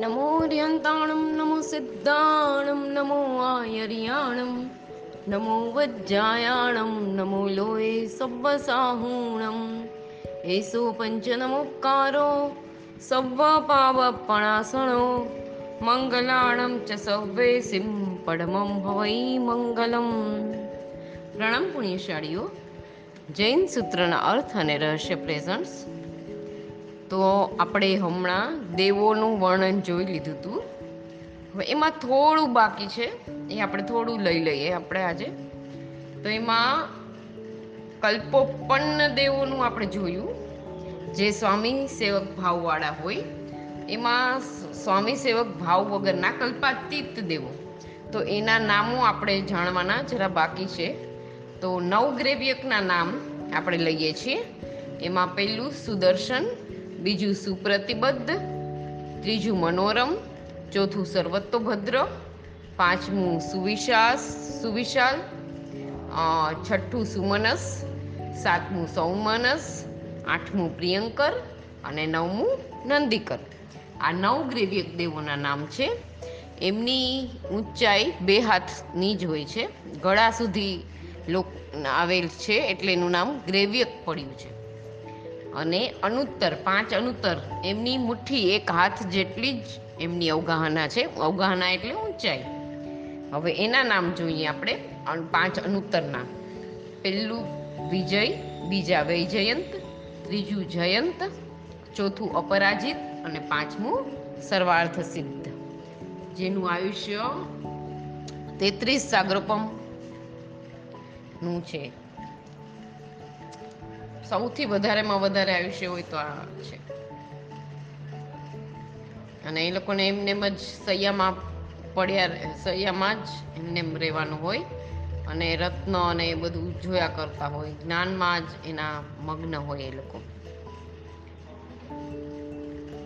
નમો ર્યંતાણમ નમો સિદ્ધાણમ નમો આયર્યાણમ નમો વજ્જાયાણમ નમો લોય સવ્વસાહૂણમ એસો પંચનમુક્કારો સવ્વ પાવપણાસણો મંગલાણમ ચ સવ્વે સિમ પડમમ હવૈ મંગલમ પ્રણામ પુણ્યશાળીઓ જૈન સૂત્રના અર્થ અને રહસ્ય પ્રેઝન્ટ્સ તો આપણે હમણાં દેવોનું વર્ણન જોઈ લીધું હતું હવે એમાં થોડું બાકી છે. એ આપણે થોડું લઈ લઈએ આપણે આજે. તો એમાં કલ્પોપન્ન દેવોનું આપણે જોયું. જે સ્વામી સેવક ભાવવાળા હોય, એમાં સ્વામી સેવક ભાવ વગરના કલ્પાતીત દેવો. તો એના નામો આપણે જાણવાના જરા બાકી છે. તો નવગ્રેવ્યકના નામ આપણે લઈએ છીએ. એમાં પહેલું સુદર્શન બીજું સુપ્રતિબદ્ધ, ત્રીજું મનોરમ, ચોથું સર્વતોભદ્ર, પાંચમું સુવિશાસ, સુવિશાલ છઠ્ઠું સુમનસ, સાતમું સૌમનસ, આઠમું પ્રિયંકર અને નવમું નંદિકર. આ નવ ગ્રેવ્યક દેવોના નામ છે. એમની ઊંચાઈ બે હાથની જ હોય છે. ગળા સુધી લોક આવેલ છે એટલે એનું નામ ગ્રેવ્યક પડ્યું છે. અને અનુત્તર પાંચ અનુત્તર એમની મુઠ્ઠી એક હાથ જેટલી જ એમની અવગાહના છે. અવગાહના એટલે ઊંચાઈ. હવે એના નામ જોઈએ આપણે પાંચ અનુત્તરના પહેલું વિજય, બીજા વૈજયંત, ત્રીજું જયંત, ચોથું અપરાજિત અને પાંચમું સર્વાર્થ સિદ્ધ. જેનું આયુષ્ય તેત્રીસ સાગરોપમનું છે. સૌથી વધારેમાં વધારે આયુષ્ય હોય તો આ છે. અને એ લોકોને એમને જ સૈયામાં પડ્યા સૈયામાં જ એમને રહેવાનું હોય. અને રત્ન અને એ બધું જોયા કરતા હોય, જ્ઞાનમાં જ એના મગ્ન હોય એ લોકો.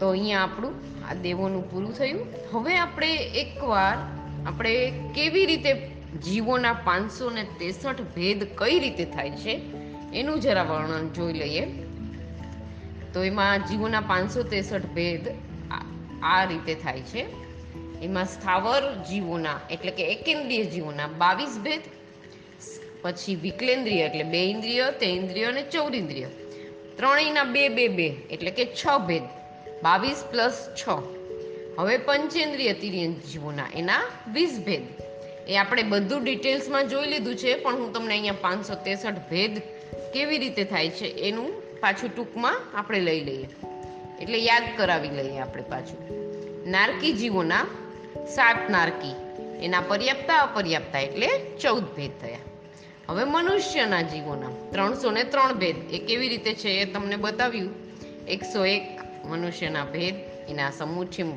તો અહીંયા આપણું આ દેવોનું પૂરું થયું. હવે આપણે એકવાર આપણે કેવી રીતે જીવોના પાંચસો ને ત્રેસઠ ભેદ કઈ રીતે થાય છે? એનું જરા વર્ણન જોઈ લઈએ. તો એમાં જીવોના પાંચસો ત્રેસઠ ભેદ આ રીતે થાય છે. એમાં સ્થાવર જીવોના, એટલે કે એકેન્દ્રિય જીવોના બાવીસ ભેદ, પછી વિકલેન્દ્રિય એટલે બે ઇન્દ્રિય, તે ઇન્દ્રિય અને ચૌરિન્દ્રિય. ત્રણેયના બે બે બે, એટલે કે છ ભેદ. બાવીસ પ્લસ છ. હવે પંચેન્દ્રિય તિર્ય જીવોના, એના વીસ ભેદ. એ આપણે બધું ડિટેલ્સમાં જોઈ લીધું છે, પણ હું તમને અહીંયા પાંચસો ત્રેસઠ ભેદ કેવી રીતે થાય છે એનું પાછું ટૂંકમાં આપણે લઈ લઈએ. એટલે યાદ કરાવી લઈએ આપણે પાછું. નારકી જીવોના સાત નારકી. એના પર્યાપ્તા, અપર્યાપ્તા એટલે ચૌદ ભેદ થયા. હવે મનુષ્યના જીવોના ત્રણસો ને ત્રણ ભેદ. એ કેવી રીતે છે એ તમને બતાવ્યું. એકસો એક મનુષ્યના ભેદ, એના સમુચ્છિમ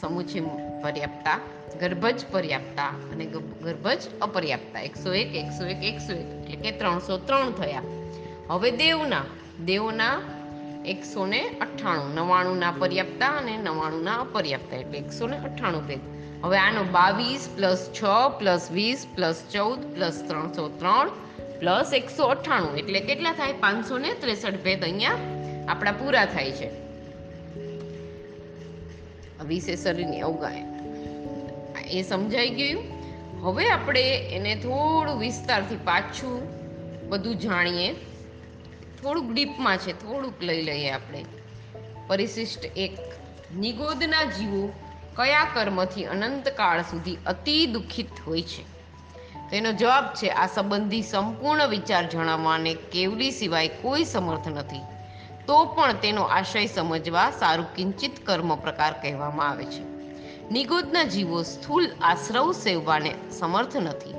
સમુચિમ પર્યાપ્તા ગર્ભજ પર્યાપ્તા અને ગર્ભજ અપર્યાપ્તા. એકસો એક એકસો એક એકસો એક. એટલે કે ત્રણસો ત્રણ થયા. હવે દેવના દેવના એકસો ને અઠ્ઠાણું. નવાણુંના પર્યાપ્તા અને નવાણુંના અપર્યાપ્તા. એટલે એકસો ને અઠ્ઠાણું ભેદ. હવે આનો બાવીસ પ્લસ છ પ્લસ વીસ પ્લસ ચૌદ પ્લસ ત્રણસો ત્રણ પ્લસ એકસો અઠ્ઠાણું. એટલે કેટલા થાય? પાંચસો ને ત્રેસઠ ભેદ અહીંયા આપણા પૂરા થાય છે. વિશેષરીની અવગાય એ સમજાઈ ગયું. હવે આપણે એને થોડું વિસ્તારથી પાછું બધું જાણીએ. થોડુંક ડીપમાં છે, થોડુંક લઈ લઈએ આપણે. પરિશિષ્ટ એક, નિગોદના જીવો કયા કર્મથી અનંતકાળ સુધી અતિ દુઃખિત હોય છે? તેનો જવાબ છે, આ સંબંધી સંપૂર્ણ વિચાર જણાવવાને કેવલી સિવાય કોઈ સમર્થ નથી. તો પણ તેનો આશય સમજવા સારું કિંચિત કર્મ પ્રકાર કહેવામાં આવે છે. નિગોદના જીવો સ્થૂલ આશ્રવ સેવવાને સમર્થ નથી.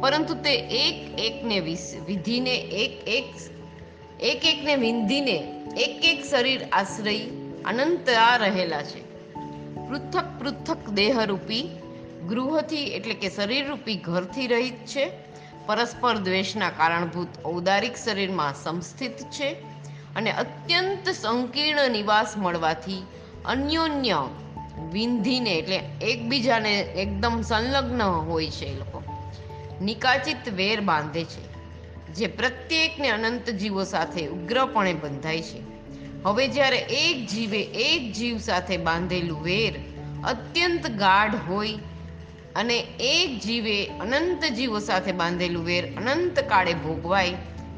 પરંતુ તે એક એકને વિધિને એક એક એક એકને વિંધીને એક એક શરીર આશ્રય અનંતરા રહેલા છે. પૃથક પૃથક દેહરૂપી ગૃહથી એટલે કે શરીરરૂપી ઘરથી રહિત છે. પરસ્પર દ્વેષના કારણભૂત ઔદારિક શરીરમાં સંસ્થિત છે. અને અત્યંત સંકીર્ણ નિવાસ મળવાથી અન્યોન્ય વિંધીને એટલે એકબીજાને એકદમ સંલગ્ન હોય છે એ લોકો. નિકાચિત વેર બાંધે છે, જે પ્રત્યેકને અનંત જીવો સાથે ઉગ્રપણે બંધાય છે. હવે જ્યારે એક જીવે એક જીવ સાથે બાંધેલું વેર અત્યંત ગાઢ હોય અને એક જીવે અનંત જીવો સાથે બાંધેલું વેર અનંત કાળે ભોગવાય,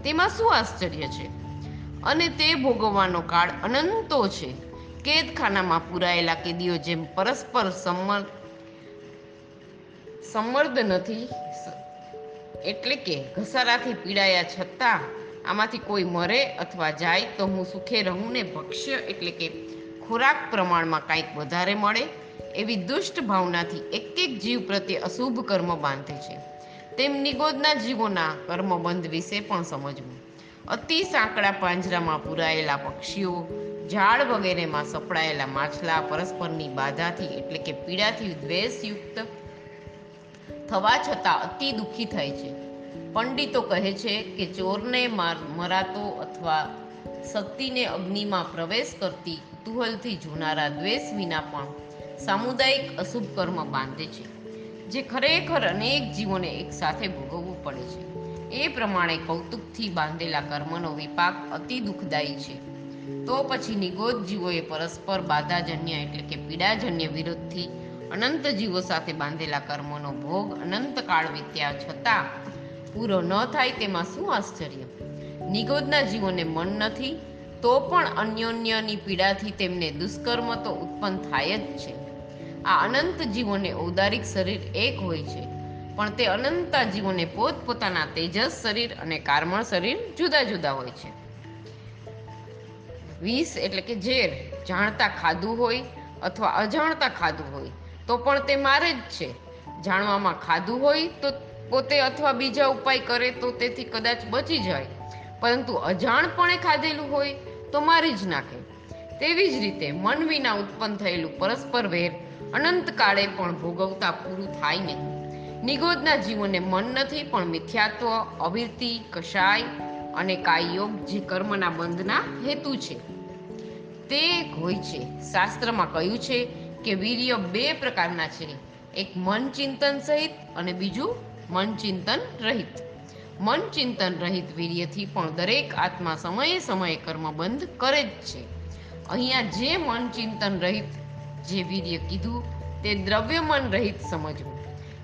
તેમાં શું આશ્ચર્ય છે? અને તે ભોગવવાનો કાળ અનંતો છે. કેદખાનામાં પુરાયેલા કેદીઓ જેમ પરસ્પર સંમત સંમર્દ નથી એટલે કે ઘસારાથી પીડાયા છતાં આમાંથી કોઈ મરે અથવા જાય તો હું સુખે રહું ને ભક્ષ્ય એટલે કે ખોરાક પ્રમાણમાં કાંઈક વધારે મળે એવી દુષ્ટ ભાવનાથી એક એક જીવ પ્રત્યે અશુભ કર્મ બાંધે છે. તેમ નિગોદના જીવોના કર્મબંધ વિશે પણ સમજવું. અતિ સાંકડા પાંજરામાં પુરાયેલા પક્ષીઓ ઝાડ વગેરેમાં સપડાયેલા માછલા પરસ્પરની બાધાથી એટલે કે પીડાથી દ્વેષયુક્ત થવા છતાં અતિ દુઃખી થાય છે. પંડિતો કહે છે કે ચોરને માર- મરાતો અથવા શક્તિને અગ્નિમાં પ્રવેશ કરતી કુતૂહલથી જોનારા દ્વેષ વિના પણ સામુદાયિક અશુભ કર્મ બાંધે છે, જે ખરેખર અનેક જીવોને એકસાથે ભોગવવું પડે છે. એ પ્રમાણે કૌતુકથી બાંધેલા કર્મનો વિપાક અતિ દુઃખદાયી છે. તો પછી નિગોદ જીવોએ પરસ્પર બાધાજન્ય એટલે કે પીડાજન્ય વિરોધથી અનંત જીવો સાથે બાંધેલા કર્મોનો ભોગ અનંત કાળ વીત્યા છતાં પૂરો ન થાય તેમાં શું આશ્ચર્ય? નિગોદના જીવોને મન નથી, તો પણ અન્યોન્યની પીડાથી તેમને દુષ્કર્મ તો ઉત્પન્ન થાય જ છે. આ અનંત જીવોને ઔદારિક શરીર એક હોય છે, પણ તે અનંત જીવોને પોતપોતાના તેજસ શરીર અને કારમળ શરીર જુદા જુદા હોય છે. વિષ એટલે કે ઝેર. જાણતા ખાધું હોય અથવા અજાણતા ખાધું હોય, તો પણ તે મારે જ છે. જાણવામાં ખાધું હોય તો પોતે અથવા બીજા ઉપાય કરે તો તેથી કદાચ બચી જાય. પરંતુ અજાણપણે ખાધેલું હોય તો મારી જ નાખે. તેવી જ રીતે મન વિના ઉત્પન્ન થયેલું પરસ્પર વેર અનંત કાળે પણ ભોગવતા પૂરું થાય નહીં. નિગોદના જીવોને મન નથી પણ મિથ્યાત્વ, અવિરતિ કષાય અને કાયયોગ જે કર્મના બંધના હેતુ છે. તે હોય છે. શાસ્ત્રમાં કહ્યું છે કે વીર્ય બે પ્રકારના છે. એક મન ચિંતન સહિત અને બીજું મન ચિંતન રહિત. મન ચિંતન રહિત વીર્યથી પણ દરેક આત્મા સમયે સમયે કર્મ બંધ કરે જ છે. અહીંયા જે મન ચિંતન રહિત, જે વીર્ય કીધું, તે દ્રવ્ય મન રહિત સમજવું.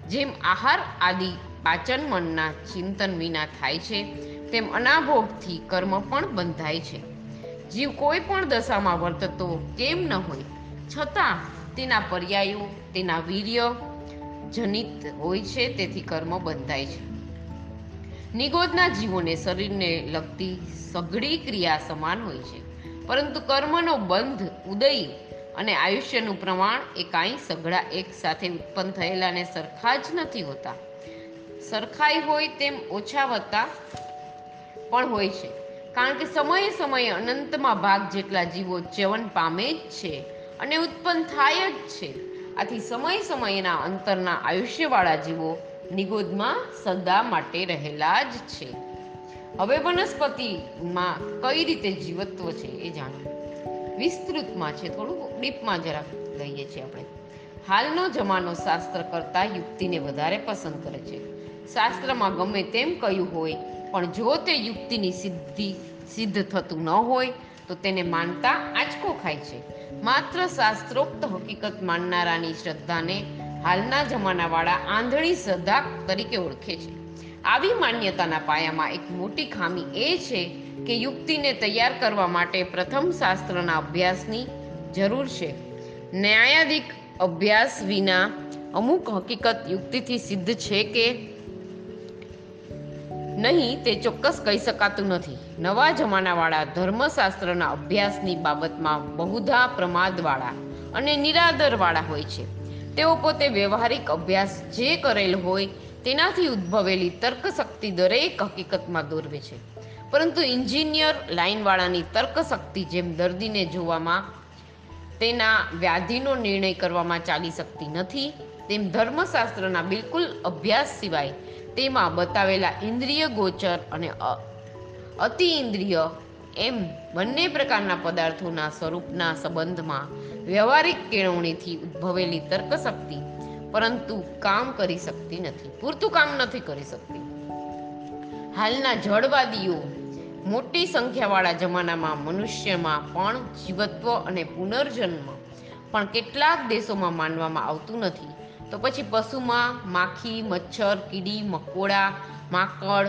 જેમ આહાર આદિ પાચન મનના ચિંતન વિના થાય છે તેમ અનાભોગથી કર્મ પણ બંધાય છે. જીવ કોઈ પણ દશામાં વર્તતો કેમ ન હોય, છતાં તેના પર્યાયો, તેના વીર્ય જનિત હોય છે, તેથી કર્મ બંધાય છે. નિગોદના જીવોને શરીરને લગતી સઘળી ક્રિયા સમાન હોય છે, પરંતુ કર્મનો બંધ, ઉદય અને આયુષ્યનું પ્રમાણ એ કાંઈ સઘળા એક સાથે ઉત્પન્ન થયેલાને સરખા જ નથી હોતા. સરખાઈ હોય તેમ ઓછા વત્તા પણ હોય છે. કારણ કે સમયે સમયે અનંતમાં ભાગ જેટલા જીવો ચ્યવન પામે જ છે અને ઉત્પન્ન થાય જ છે. આથી સમય સમયના અંતરના આયુષ્યવાળા જીવો નિગોદમાં સદા માટે રહેલા જ છે. હવે વનસ્પતિમાં કઈ રીતે જીવત્વ છે એ જાણવું વિસ્તૃતમાં છે થોડું ડીપમાં જરાક લઈએ છીએ આપણે. હાલનો જમાનો શાસ્ત્ર કરતાં યુક્તિને વધારે પસંદ કરે છે. શાસ્ત્રમાં ગમે તેમ કહ્યું હોય પણ જો તે યુક્તિની સિદ્ધિ સિદ્ધ થતું ન હોય, તો તેને માનતા આંચકો ખાય છે. માત્ર શાસ્ત્રોક્ત હકીકત માનનારાની શ્રદ્ધાને હાલના જમાનાવાળા આંધળી શ્રદ્ધા તરીકે ઓળખે છે. આવી માન્યતાના પાયામાં એક મોટી ખામી એ છે કે યુક્તિને તૈયાર કરવા માટે પ્રથમ શાસ્ત્રના અભ્યાસની જરૂર છે. ન્યાયાધિક અભ્યાસ વિના અમુક હકીકત યુક્તિથી સિદ્ધ છે કે નહીં, તે ચોક્કસ કહી શકાતું નથી. નવા જમાનાવાળા ધર્મશાસ્ત્રના અભ્યાસની બાબતમાં બહુધા પ્રમાદવાળા અને નિરાદરવાળા હોય છે. તેઓ પોતે વ્યવહારિક અભ્યાસ જે કરેલ હોય, તેનાથી ઉદ્ભવેલી તર્કશક્તિ દરેક હકીકતમાં દોરવે છે. પરંતુ એન્જિનિયર લાઈનવાળાની તર્કશક્તિ જેમ દર્દીને જોવામાં, તેના વ્યાધિનો નિર્ણય કરવામાં ચાલી શકતી નથી, તેમ ધર્મશાસ્ત્રના બિલકુલ અભ્યાસ સિવાય તેમાં બતાવેલા ઇન્દ્રિય ગોચર અને અતિ ઇન્દ્રિય એમ બંને પ્રકારના પદાર્થોના સ્વરૂપના સંબંધમાં વ્યવહારિક કેળવણીથી ઉદ્ભવેલી તર્કશક્તિ, પરંતુ કામ કરી શકતી નથી, પૂરતું કામ નથી કરી શકતી. હાલના જળવાદીઓ મોટી સંખ્યાવાળા જમાનામાં મનુષ્યમાં પણ જીવત્વ અને પુનર્જન્મ પણ કેટલાક દેશોમાં માનવામાં આવતું નથી. તો પછી પશુમાં માખી, મચ્છર, કીડી, મકોડા, માકડ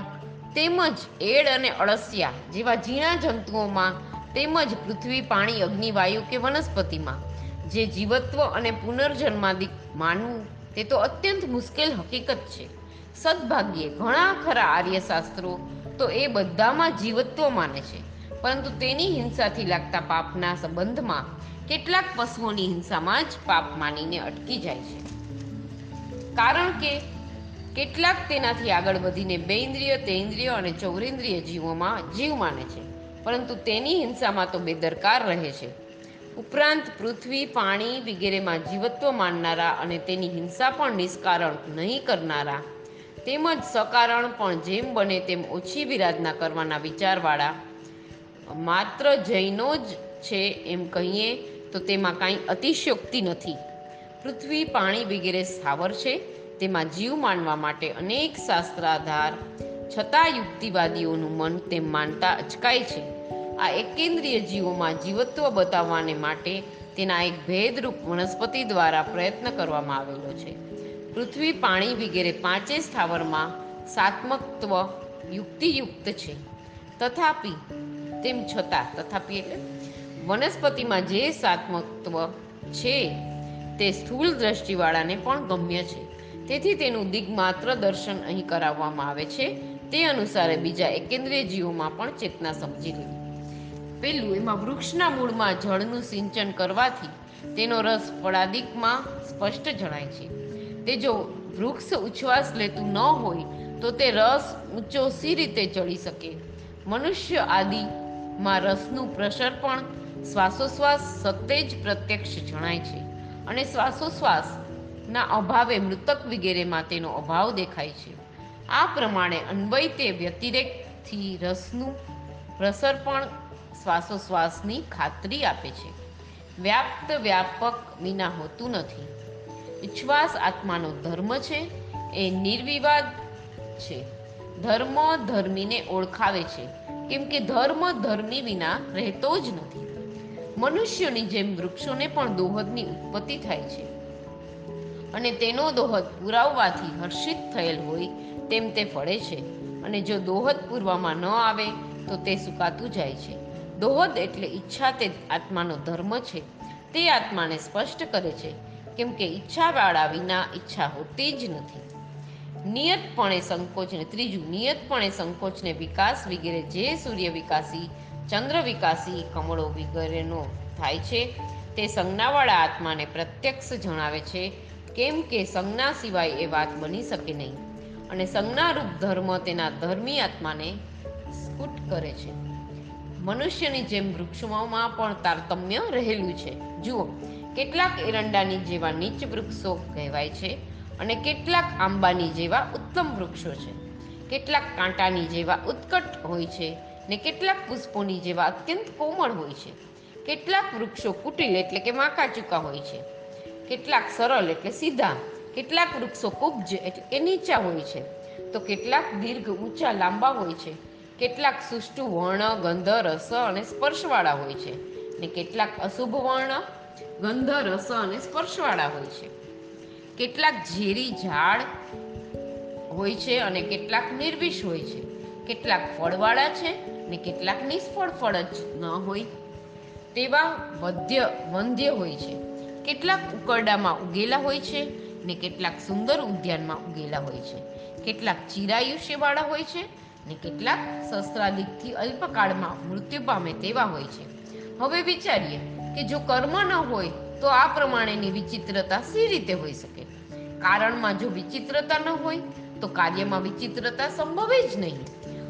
તેમજ એડ અને અળસિયા જેવા ઝીણા જંતુઓમાં તેમજ પૃથ્વી, પાણી, અગ્નિ, વાયુ કે વનસ્પતિમાં જે જીવત્વ અને પુનર્જન્માદિક માનવું તે તો અત્યંત મુશ્કેલ હકીકત છે. સદભાગ્યે ઘણા ખરા આર્યશાસ્ત્રો તો એ બધામાં જીવત્વ માને છે. પરંતુ તેની હિંસાથી લાગતા પાપના સંબંધમાં કેટલાક પશુઓની હિંસામાં જ પાપ માનીને અટકી જાય છે. કારણ કે કેટલાક તેનાથી આગળ વધીને બે ઇન્દ્રિય તેઇન્દ્રિય અને ચૌરેન્દ્રિય જીવોમાં જીવ માને છે. પરંતુ તેની હિંસામાં તો બેદરકાર રહે છે. ઉપરાંત પૃથ્વી, પાણી વગેરેમાં જીવત્વ માનનારા અને તેની હિંસા પણ નિષ્કારણ નહીં કરનારા, તેમજ સકારણ પણ જેમ બને તેમ ઓછી વિરાધના કરવાના વિચારવાળા માત્ર જૈનો જ છે એમ કહીએ તો તેમાં કાંઈ અતિશયોક્તિ નથી. પૃથ્વી પાણી વગેરે સ્થાવર છે, તેમાં જીવ માનવા માટે અનેક શાસ્ત્રાધાર છતાં યુક્તિવાદીઓનું મન તેમ માનતા અચકાય છે. આ એકેન્દ્રીય જીવોમાં જીવત્વ બતાવવાને માટે તેના એક ભેદરૂપ વનસ્પતિ દ્વારા પ્રયત્ન કરવામાં આવેલો છે. પૃથ્વી પાણી વગેરે પાંચે સ્થાવરમાં સાત્મકત્વ યુક્તિયુક્ત છે. તથાપિ, તેમ છતાં, તથાપિ એટલે વનસ્પતિમાં જે સાત્મકત્વ છે તે સ્થૂળ દ્રષ્ટિવાળાને પણ ગમ્ય છે. તેથી તેનું દિગ્માત્ર દર્શન અહીં કરાવવામાં આવે છે. તે અનુસારે બીજા એકેન્દ્રિય જીવોમાં પણ ચેતના સમજી લેવી પેલું, એમાં વૃક્ષના મૂળમાં જળનું સિંચન કરવાથી તેનો રસ ફળાદિકમાં સ્પષ્ટ જણાય છે. તે જો વૃક્ષ ઉચ્છ્વાસ લેતું ન હોય, તો તે રસ ઊંચો સી રીતે ચડી શકે. મનુષ્ય આદિમાં રસનું પ્રસર પણ શ્વાસોશ્વાસ સતે જ પ્રત્યક્ષ જણાય છે. અને શ્વાસોશ્વાસના અભાવે મૃતક વગેરેમાં તેનો અભાવ દેખાય છે. આ પ્રમાણે અન્વય તે વ્યતિરેકથી રસનું પ્રસર પણ શ્વાસોશ્વાસની ખાતરી આપે છે. વ્યાપ્ત વ્યાપક વિના હોતું નથી. વિશ્વાસ આત્માનો ધર્મ છે, એ નિર્વિવાદ છે. ધર્મ ધર્મીને ઓળખાવે છે, કેમ કે ધર્મ ધર્મી વિના રહેતો જ નથી. મનુષ્યોની જેમ વૃક્ષોને પણ દોહદની ઉત્પત્તિ થાય છે. અને તેનો દોહદ પુરાવવાથી હર્ષિત થયેલ હોય તેમ તે ફળે છે. અને જો દોહદ પૂરવામાં ન આવે, તો તે સુકાતું જાય છે. દોહદ એટલે ઈચ્છા તે આત્માનો ધર્મ છે. તે આત્માને સ્પષ્ટ કરે છે કેમ કે ઈચ્છાવાળા વિના ઈચ્છા હોતી જ નથી. નિયતપણે સંકોચને ત્રીજું, નિયતપણે સંકોચને વિકાસ વગેરે જે સૂર્ય વિકાસી ચંદ્ર વિકાસી કમળો વગેરેનો થાય છે. તે સંજ્ઞાવાળા આત્માને પ્રત્યક્ષ જણાવે છે કેમ કે સંજ્ઞા સિવાય એ વાત બની શકે નહીં. અને સંજ્ઞારૂપ ધર્મ તેના ધર્મી આત્માને સ્ફુટ કરે છે. મનુષ્યની જેમ વૃક્ષોમાં પણ તારતમ્ય રહેલું છે. જુઓ, કેટલાક એરંડાની જેવા નીચ વૃક્ષો કહેવાય છે અને કેટલાક આંબાની જેવા ઉત્તમ વૃક્ષો છે. કેટલાક કાંટાની જેવા ઉત્કટ હોય છે. ને કેટલાક પુષ્પોની જેવા અત્યંત કોમળ હોય છે. કેટલાક વૃક્ષો કુટિલ એટલે કે માકા ચૂકા હોય છે. કેટલાક સરળ એટલે સીધા. કેટલાક વૃક્ષો કુબ્જ એટલે કે નીચા હોય છે. તો કેટલાક દીર્ઘ ઊંચા લાંબા હોય છે. કેટલાક સુષ્ટુ વર્ણ, ગંધ, રસ અને સ્પર્શવાળા હોય છે. ને કેટલાક અશુભ વર્ણ, ગંધ, રસ અને સ્પર્શવાળા હોય છે. કેટલાક ઝેરી ઝાડ હોય છે અને કેટલાક નિર્વિષ હોય છે. કેટલાક ફળવાળા છે ને કેટલાક નિષ્ફળ ફળ જ ન હોય તેવા વધ્ય વંધ્ય હોય છે. કેટલાક ઉકરડામાં ઉગેલા હોય છે ને કેટલાક સુંદર ઉદ્યાનમાં ઉગેલા હોય છે. કેટલાક ચિરાયુષ્યવાળા હોય છે ને કેટલાક શસ્ત્રાદિકથી અલ્પકાળમાં મૃત્યુ પામે તેવા હોય છે. હવે વિચારીએ કે જો કર્મ ન હોય તો આ પ્રમાણેની વિચિત્રતા સી રીતે હોઈ શકે? કારણમાં જો વિચિત્રતા ન હોય તો કાર્યમાં વિચિત્રતા સંભવે જ નહીં.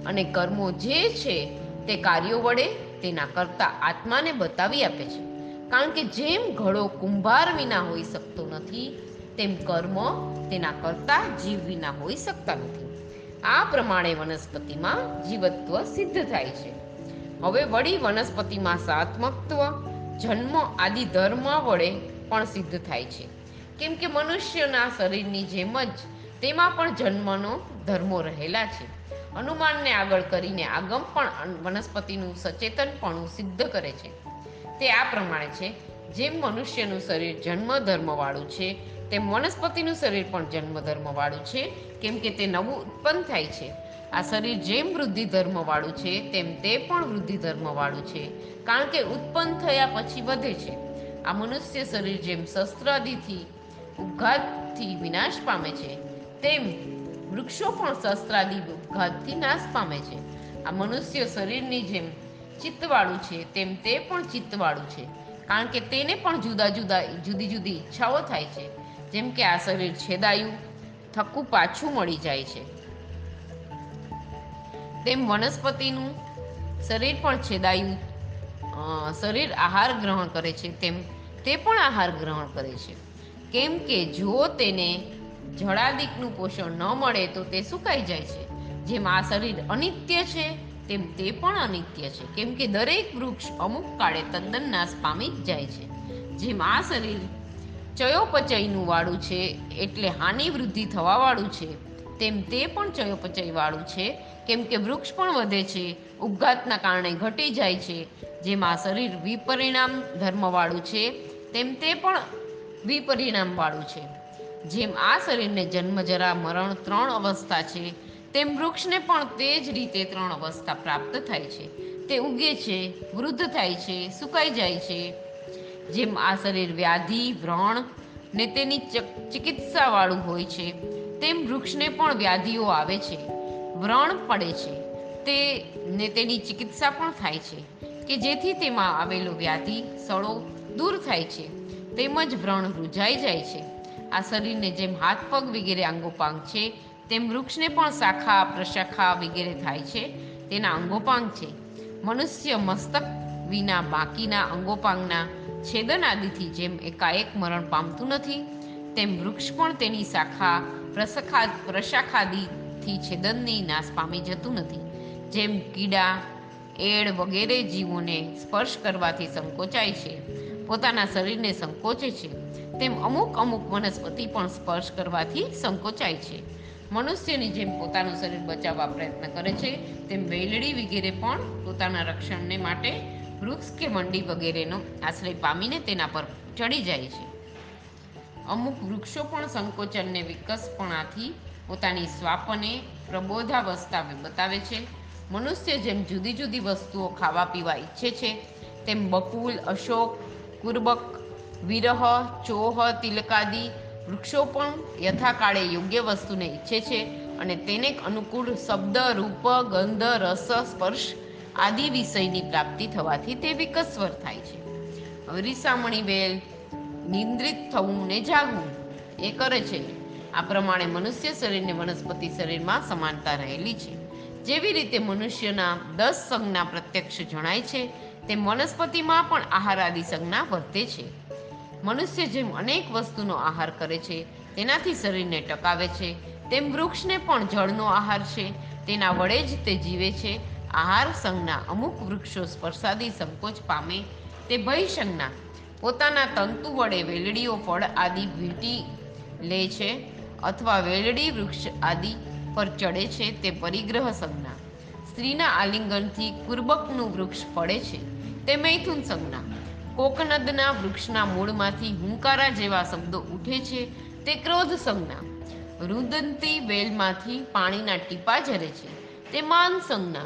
અને કર્મો જે છે તે કાર્યો વડે તેના કરતા આત્માને બતાવી આપે છે. કારણ કે જેમ ઘડો કુંભાર વિના હોઈ શકતો નથી, તેમ કર્મ તેના કરતા જીવ વિના હોઈ શકતા નથી. આ પ્રમાણે વનસ્પતિમાં જીવત્વ સિદ્ધ થાય છે. હવે વળી વનસ્પતિમાં સાત્મકત્વ, જન્મ આદિ ધર્મ વડે પણ સિદ્ધ થાય છે. કેમ કે મનુષ્યના શરીરની જેમ જ તેમાં પણ જન્મનો ધર્મો રહેલા છે. અનુમાનને આગળ કરીને આગમ પણ વનસ્પતિનું સચેતનપણું સિદ્ધ કરે છે. તે આ પ્રમાણે છે, જેમ મનુષ્યનું શરીર જન્મ ધર્મવાળું છે, તેમ વનસ્પતિનું શરીર પણ જન્મ ધર્મવાળું છે, કેમ કે તે નવું ઉત્પન્ન થાય છે. આ શરીર જેમ વૃદ્ધિ ધર્મવાળું છે, તેમ તે પણ વૃદ્ધિ ધર્મવાળું છે, કારણ કે ઉત્પન્ન થયા પછી વધે છે. આ મનુષ્ય શરીર જેમ શસ્ત્રાદિથી ઉપઘાતથી વિનાશ પામે છે, તેમ વૃક્ષો પણ શસ્ત્રાદિ ઉઘાતથી નાશ પામે છે. આ મનુષ્ય શરીરની જેમ ચિત્તવાળું છે, તેમ તે પણ ચિત્તવાળું છે, કારણ કે તેને પણ જુદા જુદા, જુદી જુદી ઈચ્છાઓ થાય છે. જેમ કે આ શરીર છેદાયું, થકું પાછું મળી જાય છે. તેમ વનસ્પતિનું શરીર પણ છેદાયું શરીર આહાર ગ્રહણ કરે છે, તેમ તે પણ આહાર ગ્રહણ કરે છે. કેમ કે જો તેને જળાદિકનું પોષણ ન મળે તો તે સુકાઈ જાય છે. જેમ આ શરીર અનિત્ય છે, તેમ તે પણ અનિત્ય છે. કેમ કે દરેક વૃક્ષ અમુક કાળે તદ્દન નાશ પામી જ જાય છે. જેમ આ શરીર ચયોપચયનું વાળું છે, એટલે હાનિ વૃદ્ધિ થવાવાળું છે, તેમ તે પણ ચયોપચય વાળું છે. કેમ કે વૃક્ષ પણ વધે છે, ઉપઘાતના કારણે ઘટી જાય છે. જેમ આ શરીર વિપરિણામ ધર્મવાળું છે, તેમ તે પણ વિપરિણામવાળું છે. જેમ આ શરીરને જન્મ જરા મરણ ત્રણ અવસ્થા છે, તેમ વૃક્ષને પણ તે જ રીતે ત્રણ અવસ્થા પ્રાપ્ત થાય છે. તે ઉગે છે, વૃદ્ધ થાય છે, સુકાઈ જાય છે. જેમ આ શરીર વ્યાધિ, વ્રણ ને તેની ચિકિત્સાવાળું હોય છે, તેમ વૃક્ષને પણ વ્યાધિઓ આવે છે. વ્રણ પડે છે, તે ને તેની ચિકિત્સા પણ થાય છે, કે જેથી તેમાં આવેલો વ્યાધિ, સડો દૂર થાય છે, તેમજ વ્રણ રૂજાઈ જાય છે. આ શરીરને જેમ હાથ પગ વગેરે અંગોપાંગ છે, તેમ વૃક્ષને પણ શાખા, પ્રશાખા વગેરે થાય છે, તેના અંગોપાંગ છે. મનુષ્ય મસ્તક વિના બાકીના અંગોપાંગના છેદન આદિથી જેમ એકાએક મરણ પામતું નથી, તેમ વૃક્ષ પણ તેની શાખા, પ્રશાખા, પ્રશાખાદિથી છેદનની નાશ પામી જતું નથી. જેમ કીડા, એડ વગેરે જીવોને સ્પર્શ કરવાથી સંકોચાય છે. પોતાના શરીરને સંકોચે છે. તેમ અમુક અમુક વનસ્પતિ પણ સ્પર્શ કરવાથી સંકોચાય છે. મનુષ્યની જેમ પોતાનું શરીર બચાવવા પ્રયત્ન કરે છે, તેમ વેલડી વગેરે પણ પોતાના રક્ષણને માટે વૃક્ષ કે મંડી વગેરેનો આશ્રય પામીને તેના પર ચડી જાય છે. અમુક વૃક્ષો પણ સંકોચનને વિકસપણાથી પોતાની સ્વાપને પ્રબોધાવસ્થા બતાવે છે. મનુષ્ય જેમ જુદી જુદી વસ્તુઓ ખાવા પીવા ઈચ્છે છે, તેમ બકુલ, અશોક, કુર્બક વિરહ, ચોહ તિલકાદી વૃક્ષો પણ યથાકાળે યોગ્ય વસ્તુને ઈચ્છે છે અને તેને અનુકૂળ શબ્દ, રૂપ, ગંધ, રસ, સ્પર્શ આદિ વિષયની પ્રાપ્તિ થવાથી તે વિકસ્વર થાય છે. હવે રીસામણી વેલ નિંદ્રિત થવું ને જાગવું એ કરે છે. આ પ્રમાણે મનુષ્ય શરીરને વનસ્પતિ શરીરમાં સમાનતા રહેલી છે. જેવી રીતે મનુષ્યના દસ સંજ્ઞા પ્રત્યક્ષ જણાય છે, તેમ વનસ્પતિમાં પણ આહાર આદિ સંજ્ઞા વર્તે છે. મનુષ્ય જેમ અનેક વસ્તુનો આહાર કરે છે, તેનાથી શરીરને ટકાવે છે, તેમ વૃક્ષને પણ જળનો આહાર છે, તેના વડે જ તે જીવે છે. આહાર સંજ્ઞા અમુક વૃક્ષો સ્પર્શાદી સંકોચ પામે, તે ભય સંજ્ઞા. પોતાના તંતુ વડે વેલડીઓ ફળ આદિ ભેટી લે છે અથવા વેલડી વૃક્ષ આદિ પર ચડે છે, તે પરિગ્રહ સંજ્ઞા. સ્ત્રીના આલિંગનથી કુર્બકનું વૃક્ષ પડે છે, તે મૈથુન સંજ્ઞા. કોકનદના વૃક્ષના મૂળમાંથી હુંકારા જેવા શબ્દો ઉઠે છે, તે ક્રોધ સંજ્ઞા. રુદંતી વેલમાંથી પાણીના ટીપા ઝરે છે, તે માન સંજ્ઞા.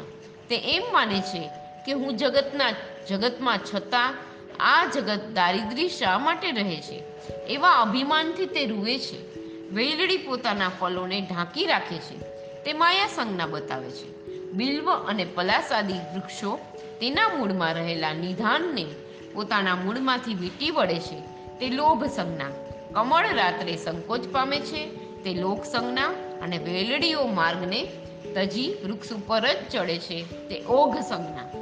તે એમ માને છે કે હું જગતના, જગતમાં છતાં આ જગત દારિદ્રી શા માટે રહે છે? એવા અભિમાનથી તે રૂવે છે. વેલડી પોતાના ફલોને ઢાંકી રાખે છે. તે માયા સંજ્ઞા બતાવે છે. બિલ્વ અને પલાસાદી વૃક્ષો તેના મૂળમાં રહેલા નિધાનને પોતાના મૂળમાંથી વીંટી વળે છે, તે લોભ સંજ્ઞા. કમળ રાત્રે સંકોચ પામે છે, તે લોક સંજ્ઞા અને વેલડીઓ માર્ગને તજી વૃક્ષ ઉપર જ ચડે છે, તે ઓઘ સંજ્ઞા.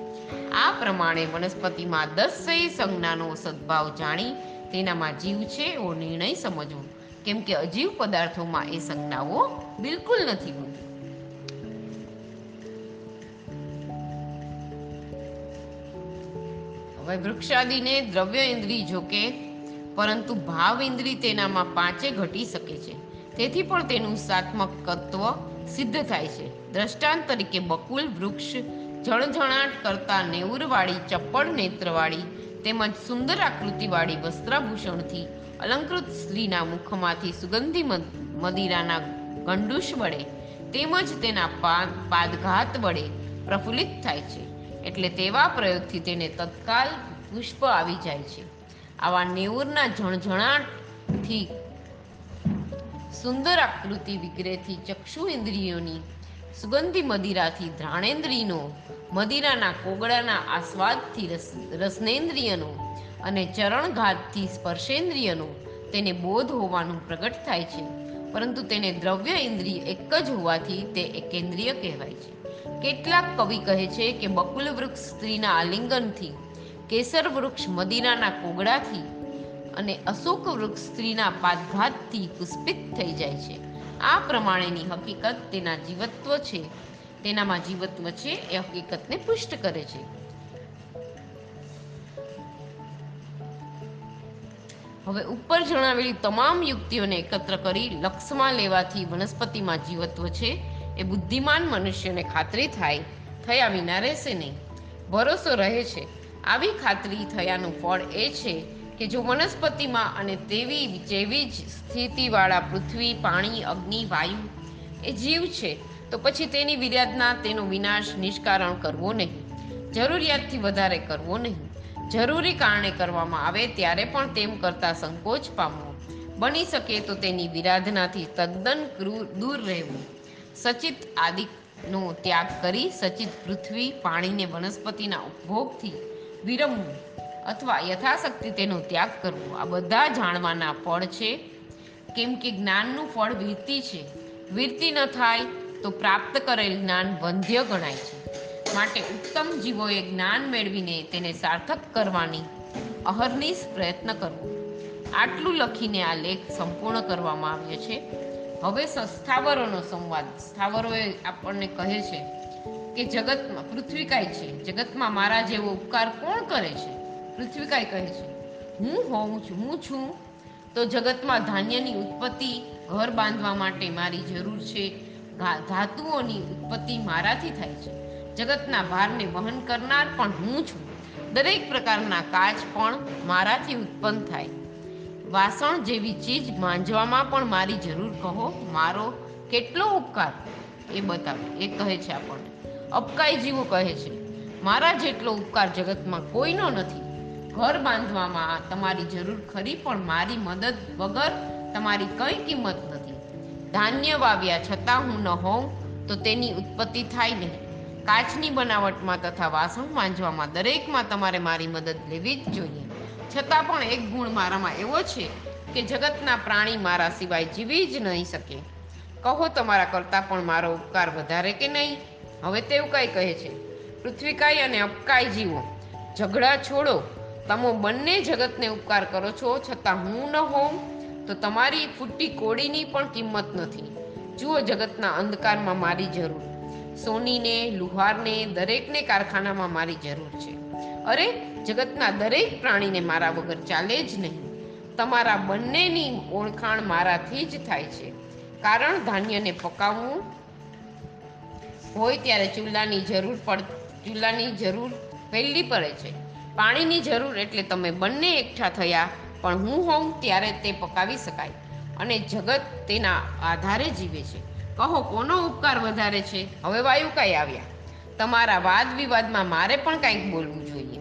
આ પ્રમાણે વનસ્પતિમાં દસેય સંજ્ઞાનો સદભાવ જાણી તેનામાં જીવ છે એવો નિર્ણય સમજવો. કેમ કે અજીવ પદાર્થોમાં એ સંજ્ઞાઓ બિલકુલ નથી હોતી. હવે વૃક્ષાદિને દ્રવ્ય ઇન્દ્રિય જોકે, પરંતુ ભાવ ઇન્દ્રિય તેનામાં પાંચે ઘટી શકે છે. તેથી પણ તેનું સાત્મક તત્વ સિદ્ધ થાય છે. દ્રષ્ટાંત તરીકે બકુલ, વૃક્ષ જણઝણાટ કરતા નેવુરવાળી, ચપ્પળ નેત્રવાળી તેમજ સુંદર આકૃતિવાળી વસ્ત્રાભૂષણથી અલંકૃત સ્ત્રીના મુખમાંથી સુગંધી મદિરાના ગંડુષ વડે તેમજ તેના પાદઘાત વડે પ્રફુલ્લિત થાય છે. એટલે તેવા પ્રયોગથી તેને તત્કાલ પુષ્પ આવી જાય છે. આવા નેવુરના ઝણઝણાટથી સુંદર આકૃતિ વિગ્રહથી ચક્ષુ ઇન્દ્રિયોની સુગંધી મદિરાથી ધ્રાણેન્દ્રિયનો, મદિરાના કોગળાના આસ્વાદથી રસ, રસનેન્દ્રિયનો અને ચરણઘાતથી સ્પર્શેન્દ્રિયનો તેને બોધ હોવાનું પ્રગટ થાય છે. પરંતુ તેને દ્રવ્ય ઇન્દ્રિય એક જ હોવાથી તે એકેન્દ્રિય કહેવાય છે. કેટલાક કવિ કહે છે કે બકુલ વૃક્ષ સ્ત્રીના આલિંગનથી, કેસર વૃક્ષ મદીનાના કોગળાથી અને અશોક વૃક્ષ સ્ત્રીના પાદઘાતથી પુષ્પિત થઈ જાય છે. આ પ્રમાણેની હકીકત તેના જીવત્વ છે. તેનામાં જીવત્વ છે એ હકીકતને પુષ્ટ કરે છે. હવે ઉપર જણાવેલી તમામ યુક્તિઓને એકત્ર કરી લક્ષમાં લેવાથી વનસ્પતિમાં જીવત્વ છે. એ બુદ્ધિમાન મનુષ્યને ખાતરી થાય, થયા વિના રહેશે નહીં. ભરોસો રહે છે. આવી ખાતરી થયાનું ફળ એ છે કે જો વનસ્પતિમાં અને તેવી જેવી જ સ્થિતિવાળા પૃથ્વી, પાણી, અગ્નિ, વાયુ એ જીવ છે, તો પછી તેની વિરાધના, તેનો વિનાશ, નિષ્કારણ કરવો નહીં. જરૂરિયાતથી વધારે કરવો નહીં. જરૂરી કારણે કરવામાં આવે ત્યારે પણ તેમ કરતાં સંકોચ પામવો. બની શકે તો તેની વિરાધનાથી તદ્દન દૂર રહેવું. સચિત આદિનો ત્યાગ કરી સચિત પૃથ્વી, પાણીને વનસ્પતિના ઉપભોગથી વિરમવું અથવા યથાશક્તિ તેનો ત્યાગ કરવો. આ બધા જાણવાના ફળ છે. કેમ કે જ્ઞાનનું ફળ વીરતી છે. વીરતી ન થાય તો પ્રાપ્ત કરેલ જ્ઞાન વંધ્ય ગણાય છે. માટે ઉત્તમ જીવોએ જ્ઞાન મેળવીને તેને સાર્થક કરવાની અહર્નિશ પ્રયત્ન કરવો. આટલું લખીને આ લેખ સંપૂર્ણ કરવામાં આવ્યો છે. હવે સ્થાવરોનો સંવાદ. સ્થાવરોએ આપણને કહે છે કે જગતમાં પૃથ્વીકાય છે? જગતમાં મારા જેવો ઉપકાર કોણ કરે છે? પૃથ્વીકાય કહે છે, હું હોઉં છું, હું છું. તો જગતમાં ધાન્યની ઉત્પત્તિ ઘર બાંધવા માટે મારી જરૂર છે. ધાતુઓની ઉત્પત્તિ મારાથી થાય છે. જગતના ભારને વહન કરનાર પણ હું છું. દરેક પ્રકારના કાચ પણ મારાથી ઉત્પન્ન થાય. વાસણ જેવી ચીજ માંજવામાં પણ મારી જરૂર કહો. મારો કેટલો ઉપકાર? એ બતાવે, એ કહે છે આપણને. અપકાઈ જીવો કહે છે, મારા જેટલો ઉપકાર જગતમાં કોઈનો નથી. ઘર બાંધવામાં તમારી જરૂર ખરી, પણ મારી મદદ વગર તમારી કંઈ કિંમત નથી. ધાન્ય વાવ્યા છતાં હું ન હોઉં, તો તેની ઉત્પત્તિ થાય નહીં. કાચની બનાવટમાં તથા વાસણ માંજવામાં દરેકમાં તમારે મારી મદદ લેવી જ જોઈએ. છતાં પણ એક ગુણ મારામાં એવો છે કે જગતના પ્રાણી મારા સિવાય જીવી જ નહીં શકે. કહો તમારા કરતાં પણ મારો ઉપકાર વધારે કે નહીં? હવે તેવું કાંઈ કહે છે, પૃથ્વીકાય અને અપકાય જીવો. ઝઘડા છોડો. તમે બંને જગતને ઉપકાર કરો છો છતાં હું ન હોઉં, તો તમારી ફૂટી કોડીની પણ કિંમત નથી. જુઓ જગતના અંધકારમાં મારી જરૂર. સોનીને, લુહારને, દરેકને કારખાનામાં મારી જરૂર છે. અરે, જગતના દરેક પ્રાણીને મારા વગર ચાલે જ નહીં. તમારા બંનેની ઓળખાણ મારાથી જ થાય છે. કારણ ધાન્યને પકાવવું હોય ત્યારે ચૂલાની જરૂર પડ, ચૂલાની જરૂર પહેલી પડે છે. પાણીની જરૂર એટલે તમે બંને એકઠા થયા, પણ હું હોઉં ત્યારે તે પકાવી શકાય. અને જગત તેના આધારે જીવે છે. કહો, કોનો ઉપકાર વધારે છે? હવે વાયુ કઈ આવ્યા? તમારા વાદ વિવાદમાં મારે પણ કંઈક બોલવું જોઈએ.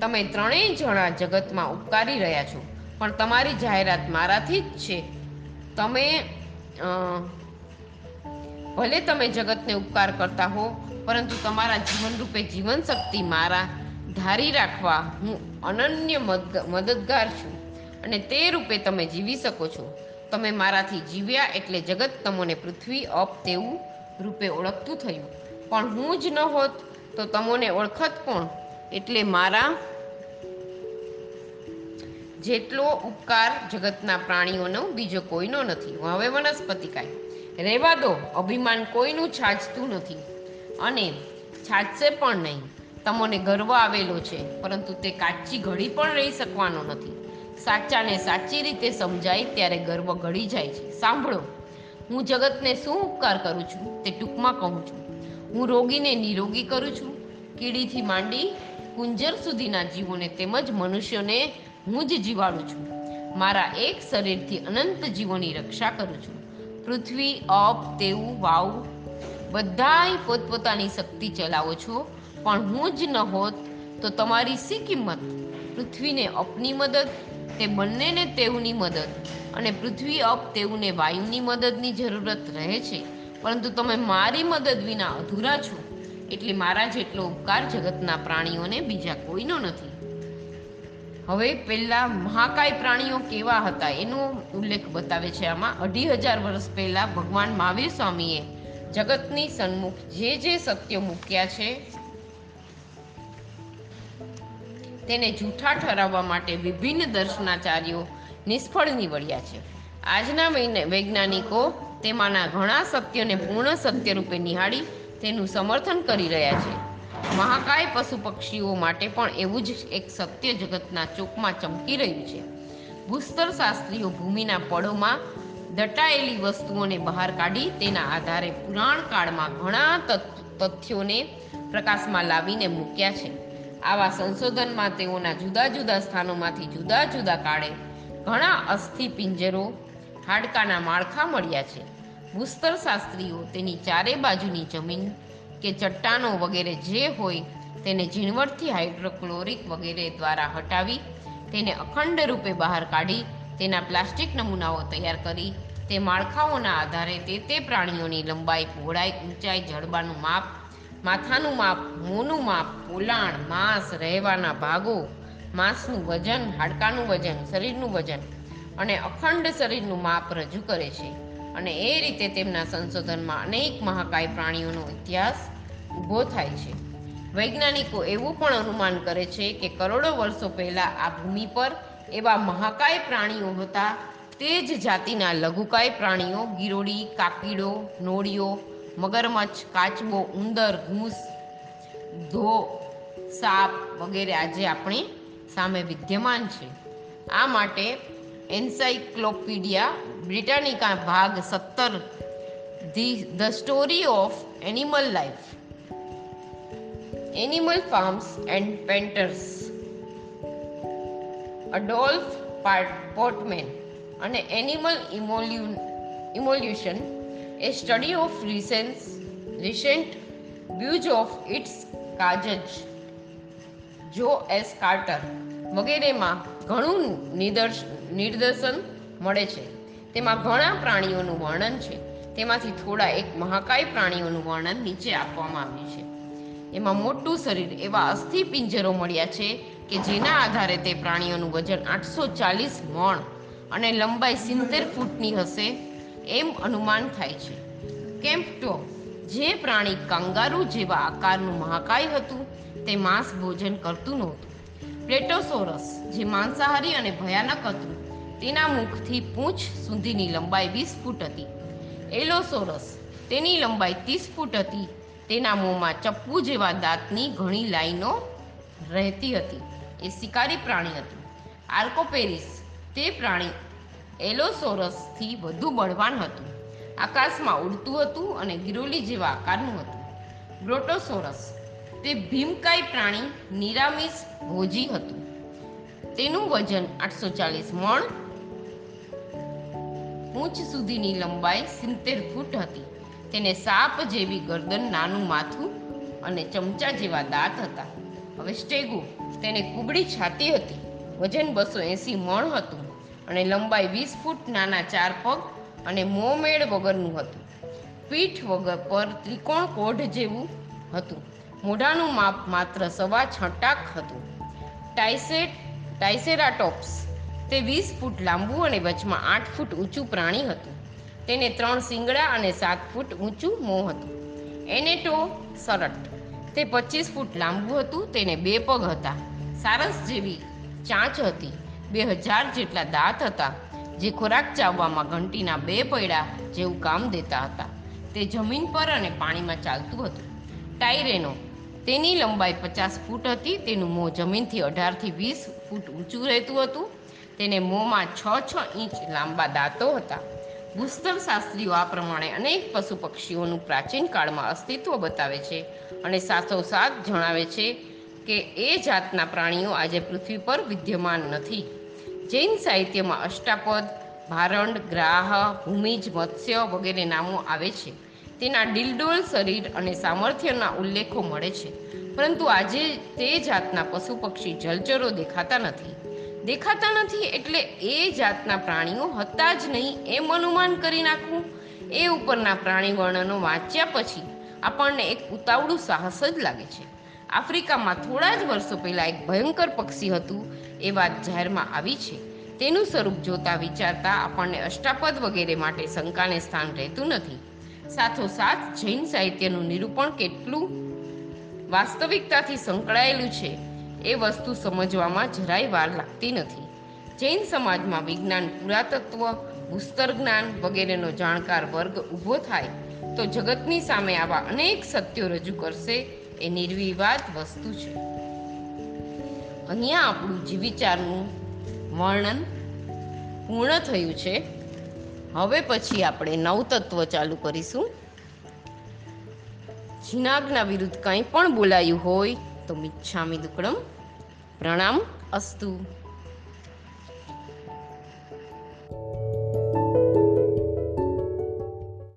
તમે ત્રણેય જણા જગતમાં ઉપકારી રહ્યા છો. પણ તમારી જાહેરાત મારાથી જ છે. તમે ભલે તમે જગતને ઉપકાર કરતા હો, પરંતુ તમારા જીવનરૂપે જીવન શક્તિ મારા ધારી રાખવા હું અનન્ય મદદ- મદદગાર છું. અને તે રૂપે તમે જીવી શકો છો. તમે મારાથી જીવ્યા એટલે જગત તમને પૃથ્વી અપ તેવું રૂપે ઓળખતું થયું. પણ હું જ ન હોત, તો તમને ઓળખત કોણ? એટલે મારા જેટલો ઉપકાર જગતના પ્રાણીઓનો બીજો કોઈનો નથી. હવે વનસ્પતિ કાંઈ રહેવા દો, અભિમાન કોઈનું છાજતું નથી. અને છાજશે પણ નહીં. તમને ગર્વ આવેલો છે, પરંતુ તે કાચી ઘડી પણ રહી શકવાનો નથી. સાચાને સાચી રીતે સમજાય ત્યારે ગર્વ ઘડી જાય છે. સાંભળો, હું જગતને શું ઉપકાર કરું છું? તે ટૂંકમાં કહું છું. હું રોગીને નિરોગી કરું છું. કીડીથી માંડી કુંજર સુધીના જીવોને તેમજ મનુષ્યોને હું જ જીવાડું છું. મારા એક શરીરથી અનંત જીવોની રક્ષા કરું છું. પૃથ્વી, અપ, તેવું, વાવ, બધાય પોતપોતાની શક્તિ ચલાવો છો. પણ હું જ ન હોત તો તમારી શી કિંમત? પૃથ્વીને અપની મદદ, તે બંનેને તેવની મદદ અને પૃથ્વી, અપ, તેવુંને વાયુની મદદની જરૂરત રહે છે. પરંતુ તમે મારી મદદ વિના અધૂરા છો. એટલે મારા જેટલો ઉપકાર જગતના પ્રાણીઓને બીજા કોઈનો નથી. હવે પહેલા મહાકાય પ્રાણીઓ કેવા હતા એનો ઉલ્લેખ બતાવે છે આમાં. અઢી હજાર વર્ષ પહેલા ભગવાન મહાવીર સ્વામીએ જગતની સન્મુખ જે જે સત્યો મૂક્યા છે, તેને જૂઠા ઠરાવવા માટે વિભિન્ન દર્શનાચાર્યો નિષ્ફળ નીવડ્યા છે. આજના વૈજ્ઞાનિકો તેમાંના ઘણા સત્યને પૂર્ણ સત્ય રૂપે નિહાળી તેનું સમર્થન કરી રહ્યા છે. મહાકાય પશુ પક્ષીઓ માટે પણ એવું જ એક સત્ય જગતના ચોકમાં ચમકી રહ્યું છે. ભૂસ્તર શાસ્ત્રીઓ ભૂમિના પડોમાં દટાયેલી વસ્તુઓને બહાર કાઢી તેના આધારે પુરાણ કાળમાં ઘણા તથ- તથ્યોને પ્રકાશમાં લાવીને મૂક્યા છે. આવા સંશોધનમાં તેઓના જુદા જુદા સ્થાનોમાંથી જુદા જુદા કાળે ઘણા અસ્થિ પિંજરો હાડકાના માળખા મળ્યા છે. ભૂસ્તર શાસ્ત્રીઓ તેની ચારે બાજુની જમીન કે ચટ્ટાનો વગેરે જે હોય તેને ઝીણવટથી હાઇડ્રોક્લોરિક વગેરે દ્વારા હટાવી, તેને અખંડ રૂપે બહાર કાઢી, તેના પ્લાસ્ટિક નમૂનાઓ તૈયાર કરી, તે માળખાઓના આધારે તે તે પ્રાણીઓની લંબાઈ, પહોળાઈ, ઊંચાઈ, જડબાનું માપ, માથાનું માપ, મોંનું માપ, પોલાણ, માંસ, રહેવાના ભાગો, માંસનું વજન, હાડકાનું વજન, શરીરનું વજન અને અખંડ શરીરનું માપ રજૂ કરે છે. અને એ રીતે તેમના સંશોધનમાં અનેક મહાકાય પ્રાણીઓનો ઇતિહાસ ઊભો થાય છે. વૈજ્ઞાનિકો એવું પણ અનુમાન કરે છે કે કરોડો વર્ષો પહેલાં આ ભૂમિ પર એવા મહાકાય પ્રાણીઓ હતા. તે જ જાતિના લઘુકાય પ્રાણીઓ ગીરોડી કાકીડો, નોળીઓ, મગરમચ્છ, કાચબો, ઉંદર, ઘૂસ, ધો, સાપ વગેરે આજે આપણી સામે વિદ્યમાન છે. આ માટે એન્સાઇક્લોપીડિયા બ્રિટાનિકા ભાગ સત્તર the the story of animal life animal forms and patterns Adolf Portmann અને એનિમલ ઇમોલ્યુ evolution a study of રિસેન્સ recent views of its causes G S Carter વગેરેમાં ઘણું નિદર્શ નિદર્શન મળે છે. તેમાં ઘણા પ્રાણીઓનું વર્ણન છે. તેમાંથી થોડા એક મહાકાય પ્રાણીઓનું વર્ણન નીચે આપવામાં આવ્યું છે. એમાં મોટું શરીર એવા અસ્થિ પિંજરો મળ્યા છે કે જેના આધારે તે પ્રાણીઓનું વજન આઠસો ચાલીસ મણ અને લંબાઈ સિત્તેર ફૂટની હશે એમ અનુમાન થાય છે. કેમ્પટો, જે પ્રાણી કંગારુ જેવા આકારનું મહાકાય હતું, તે માંસ ભોજન કરતું નહોતું. પ્લેટોસોરસ, જે માંસાહારી અને ભયાનક હતું તેના મુખથી પૂંછ સુધીની લંબાઈ વીસ ફૂટ હતી. એલોસોરસ તેની લંબાઈ ત્રીસ ફૂટ હતી. તેના મોંમાં ચપ્પુ જેવા દાંતની ઘણી લાઈનો રહેતી હતી. એ શિકારી પ્રાણી હતું. આર્કોપેરિસ તે પ્રાણી એલોસોરસથી વધુ બળવાન હતું. આકાશમાં ઉડતું હતું અને ગિરોલી જેવા આકારનું હતું. બ્રોટોસોરસ તે ભીમકાય પ્રાણી નિરામિષ ભોજી હતું. તેનું વજન આઠસો ચાલીસ મણ પૂંછ સુધીની લંબાઈ સિત્તેર ફૂટ હતી. તેને સાપ જેવી ગરદન, નાનું માથું અને ચમચા જેવા દાંત હતા. હવે સ્ટેગુ તેને કુબડી છાતી હતી. વજન બસો એંસી મણ હતું અને લંબાઈ વીસ ફૂટ, નાના ચાર પગ અને મોમેળ વગરનું હતું. પીઠ વગર પર ત્રિકોણ કોઢ જેવું હતું. મોઢાનું માપ માત્ર સવા છટાક હતું. ટાઇસેટ, ટાઇસેરાટોપ્સ તે વીસ ફૂટ લાંબુ અને વચમાં આઠ ફૂટ ઊંચું પ્રાણી હતું. તેને ત્રણ શિંગડા અને સાત ફૂટ ઊંચું મોં હતું. એનેટો સરટ. તે પચીસ ફૂટ લાંબુ હતું, તેને બે પગ હતા. સારસ જેવી ચાંચ હતી. બે હજાર જેટલા દાંત હતા, જે ખોરાક ચાવવામાં ઘંટીના બે પૈડા જેવું કામ દેતા હતા. તે જમીન પર અને પાણીમાં ચાલતું હતું. ટાઈરેનો તેની લંબાઈ પચાસ ફૂટ હતી, તેનું મોં જમીનથી અઢારથી વીસ ફૂટ ઊંચું રહેતું હતું. તેને મોંમાં છ છ ઇંચ લાંબા દાંતો હતા. ભૂસ્તર શાસ્ત્રીઓ આ પ્રમાણે અનેક પશુ પક્ષીઓનું પ્રાચીન કાળમાં અસ્તિત્વ બતાવે છે અને સાથોસાથ જણાવે છે કે એ જાતના પ્રાણીઓ આજે પૃથ્વી પર વિદ્યમાન નથી. જૈન સાહિત્યમાં અષ્ટાપદ, ભારંડ, ગ્રાહ, ભૂમિજ, મત્સ્ય વગેરે નામો આવે છે. તેના ડિલડોલ શરીર અને સામર્થ્યના ઉલ્લેખો મળે છે. પરંતુ આજે તે જાતના પશુ પક્ષી જલચરો દેખાતા નથી. દેખાતા નથી એટલે એ જાતના પ્રાણીઓ હતા જ નહીં. એમ અનુમાન કરી નાખવું એ ઉપરના પ્રાણી વર્ણનો વાંચ્યા પછી આપણને એક ઉતાવળું સાહસ જ લાગે છે. આફ્રિકામાં થોડા જ વર્ષો પહેલાં એક ભયંકર પક્ષી હતું. એ વાત જાહેરમાં આવી છે. તેનું સ્વરૂપ જોતા વિચારતા આપણને અષ્ટાપદ વગેરે માટે શંકાને સ્થાન રહેતું નથી. સાથોસાથ જૈન સાહિત્યનું નિરૂપણ કેટલું વાસ્તવિકતાથી સંકળાયેલું છે. એ વસ્તુ સમજવામાં જરાય વાર લાગતી નથી. જૈન સમાજમાં વિજ્ઞાન પુરાતત્વ, ભૂસ્તર જ્ઞાન વગેરેનો જાણકાર વર્ગ ઊભો થાય તો જગતની સામે આવા અનેક સત્યો રજૂ કરશે એ નિર્વિવાદ વસ્તુ છે. અહીંયા આપણું જીવિચારનું વર્ણન પૂર્ણ થયું છે. હવે પછી આપણે નવતત્વ ચાલુ કરીશું. જીનાગના વિરુદ્ધ કંઈ પણ બોલાયું હોય તો મિચ્છામી દુક્કડમ પ્રણામ. અસ્તુ.